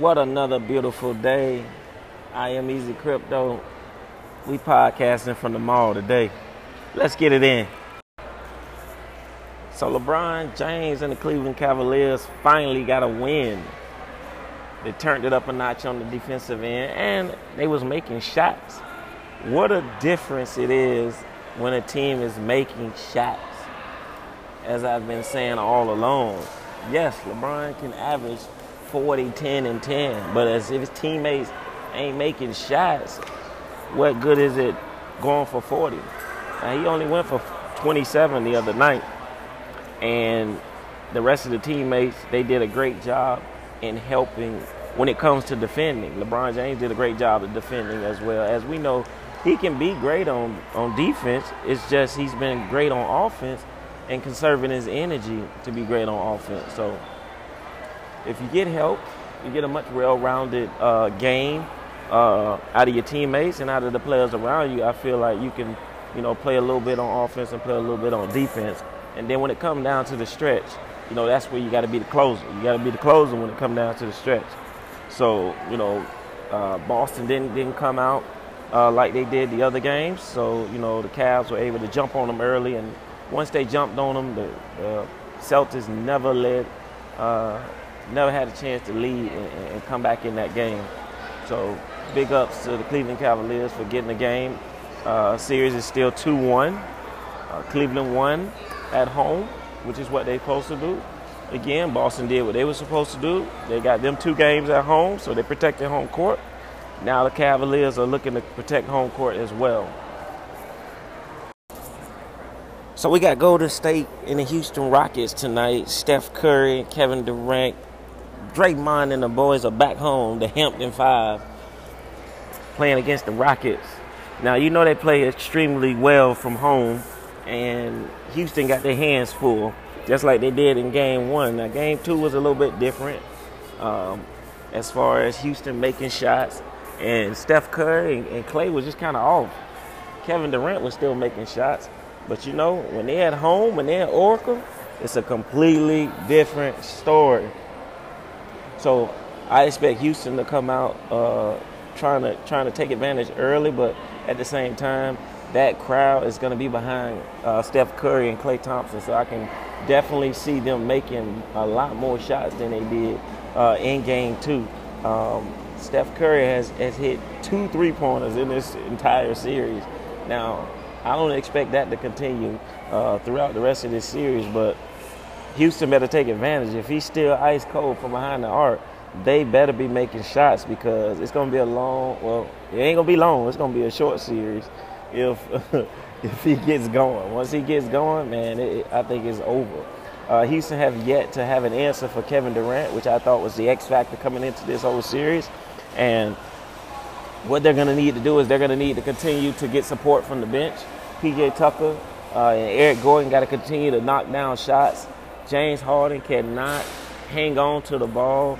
What another beautiful day. I am Easy Crypto. We podcasting from the mall today. Let's get it in. So LeBron James and the Cleveland Cavaliers finally got a win. They turned it up a notch on the defensive end and they was making shots. What a difference it is when a team is making shots. As I've been saying all along. Yes, LeBron can average 40, 10, and 10. But as if his teammates ain't making shots, what good is it going for 40? Now, he only went for 27 the other night. And the rest of the teammates, they did a great job in helping when it comes to defending. LeBron James did a great job of defending as well. As we know, he can be great on, on defense. It's just he's been great on offense and conserving his energy to be great on offense. So if you get help, you get a much well-rounded uh, game uh, out of your teammates and out of the players around you. I feel like you can, you know, play a little bit on offense and play a little bit on defense. And then when it comes down to the stretch, you know, that's where you got to be the closer. You got to be the closer when it comes down to the stretch. So, you know, uh, Boston didn't didn't come out uh, like they did the other games. So, you know, the Cavs were able to jump on them early, and once they jumped on them, the, the Celtics never led uh, never had a chance to lead and, and, come back in that game. So big ups to the Cleveland Cavaliers for getting the game. Uh, series is still 2-1. Uh, Cleveland won at home, which is what they're supposed to do. Again, Boston did what they were supposed to do. They got them two games at home, so they protected home court. Now the Cavaliers are looking to protect home court as well. So we got Golden State and the Houston Rockets tonight. Steph Curry, Kevin Durant, Draymond and the boys are back home, the Hampton Five, playing against the Rockets. Now, you know they play extremely well from home, and Houston got their hands full, just like they did in game one. Now, game two was a little bit different um, as far as Houston making shots, and Steph Curry and, and Klay was just kind of off. Kevin Durant was still making shots, but you know, when they're at home, when they're at Oracle, it's a completely different story. So I expect Houston to come out uh, trying to trying to take advantage early, but at the same time, that crowd is going to be behind uh, Steph Curry and Klay Thompson. So I can definitely see them making a lot more shots than they did uh, in Game Two. Um, Steph Curry has, has hit two three pointers in this entire series. Now, I don't expect that to continue uh, throughout the rest of this series, but Houston better take advantage. If he's still ice cold from behind the arc, they better be making shots because it's going to be a long. Well, it ain't going to be long. It's going to be a short series if if he gets going. Once he gets going, man, it, I think it's over. Uh, Houston have yet to have an answer for Kevin Durant, which I thought was the X factor coming into this whole series. And what they're going to need to do is they're going to need to continue to get support from the bench. PJ Tucker uh, and Eric Gordon got to continue to knock down shots. James Harden cannot hang on to the ball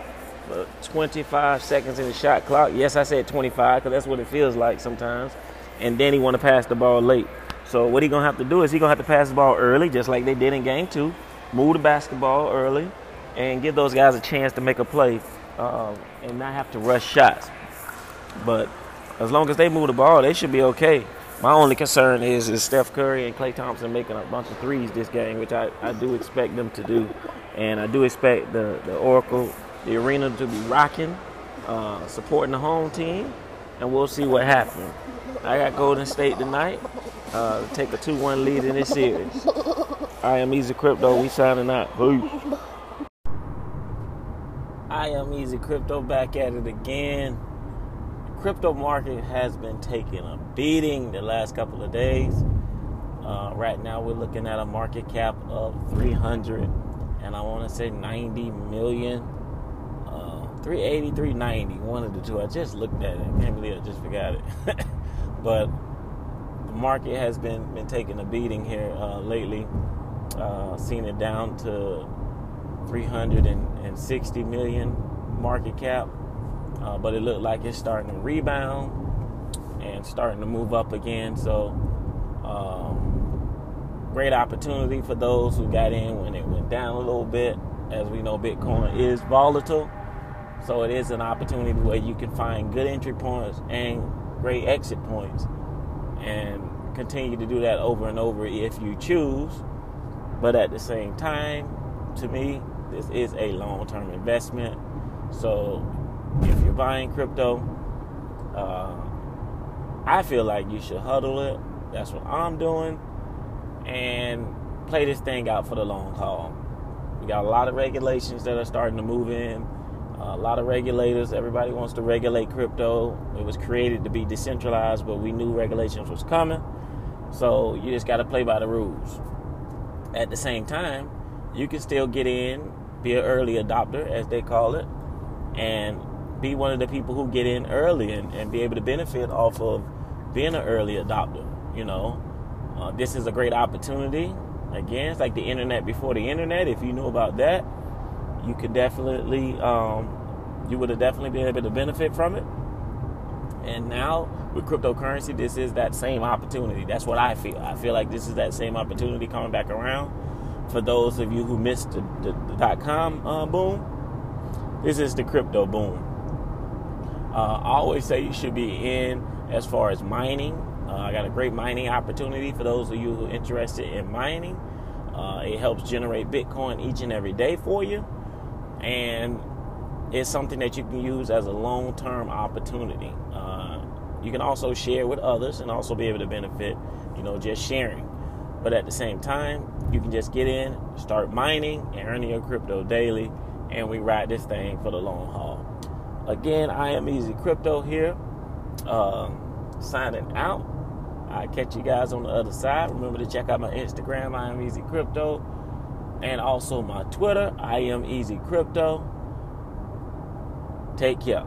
for 25 seconds in the shot clock. Yes, I said 25 because that's what it feels like sometimes. And then he want to pass the ball late. So what he gonna have to do is he gonna have to pass the ball early, just like they did in game two. Move the basketball early, and give those guys a chance to make a play, uh, and not have to rush shots. But as long as they move the ball, they should be okay. My only concern is is Steph Curry and Klay Thompson making a bunch of threes this game, which I, I do expect them to do. And I do expect the, the Oracle, the arena to be rocking, uh, supporting the home team, and we'll see what happens. I got Golden State tonight. Uh, take a 2-1 lead in this series. I am Easy Crypto. We signing out. Peace. I am Easy Crypto back at it again crypto market has been taking a beating the last couple of days. Uh, right now, we're looking at a market cap of 300 and I want to say 90 million. Uh, 380, 390, one of the two. I just looked at it. I can't believe I just forgot it. but the market has been, been taking a beating here uh, lately. Uh, seen it down to 360 million market cap uh, but it looked like it's starting to rebound and starting to move up again. So, um, great opportunity for those who got in when it went down a little bit. As we know, Bitcoin is volatile. So it is an opportunity where you can find good entry points and great exit points and continue to do that over and over if you choose. But at the same time, to me, this is a long term investment. So if you're buying crypto, uh, I feel like you should HODL it. That's what I'm doing. And play this thing out for the long haul. We got a lot of regulations that are starting to move in. Uh, a lot of regulators. Everybody wants to regulate crypto. It was created to be decentralized, but we knew regulations was coming. So you just got to play by the rules. At the same time, you can still get in, be an early adopter, as they call it, and be one of the people who get in early and, and be able to benefit off of being an early adopter. You know, uh, this is a great opportunity. Again, it's like the internet before the internet. If you knew about that, you could definitely, um, you would have definitely been able to benefit from it. And now with cryptocurrency, this is that same opportunity. That's what I feel. I feel like this is that same opportunity coming back around. For those of you who missed the, the, the dot com uh, boom, this is the crypto boom. Uh, I always say you should be in as far as mining. Uh, I got a great mining opportunity for those of you who are interested in mining. Uh, it helps generate Bitcoin each and every day for you. And it's something that you can use as a long term opportunity. Uh, you can also share with others and also be able to benefit, you know, just sharing. But at the same time, you can just get in, start mining, and earning your crypto daily, and we ride this thing for the long haul. Again, I am Easy Crypto here, um, signing out. I catch you guys on the other side. Remember to check out my Instagram, I am Easy Crypto, and also my Twitter, I am Easy Crypto. Take care.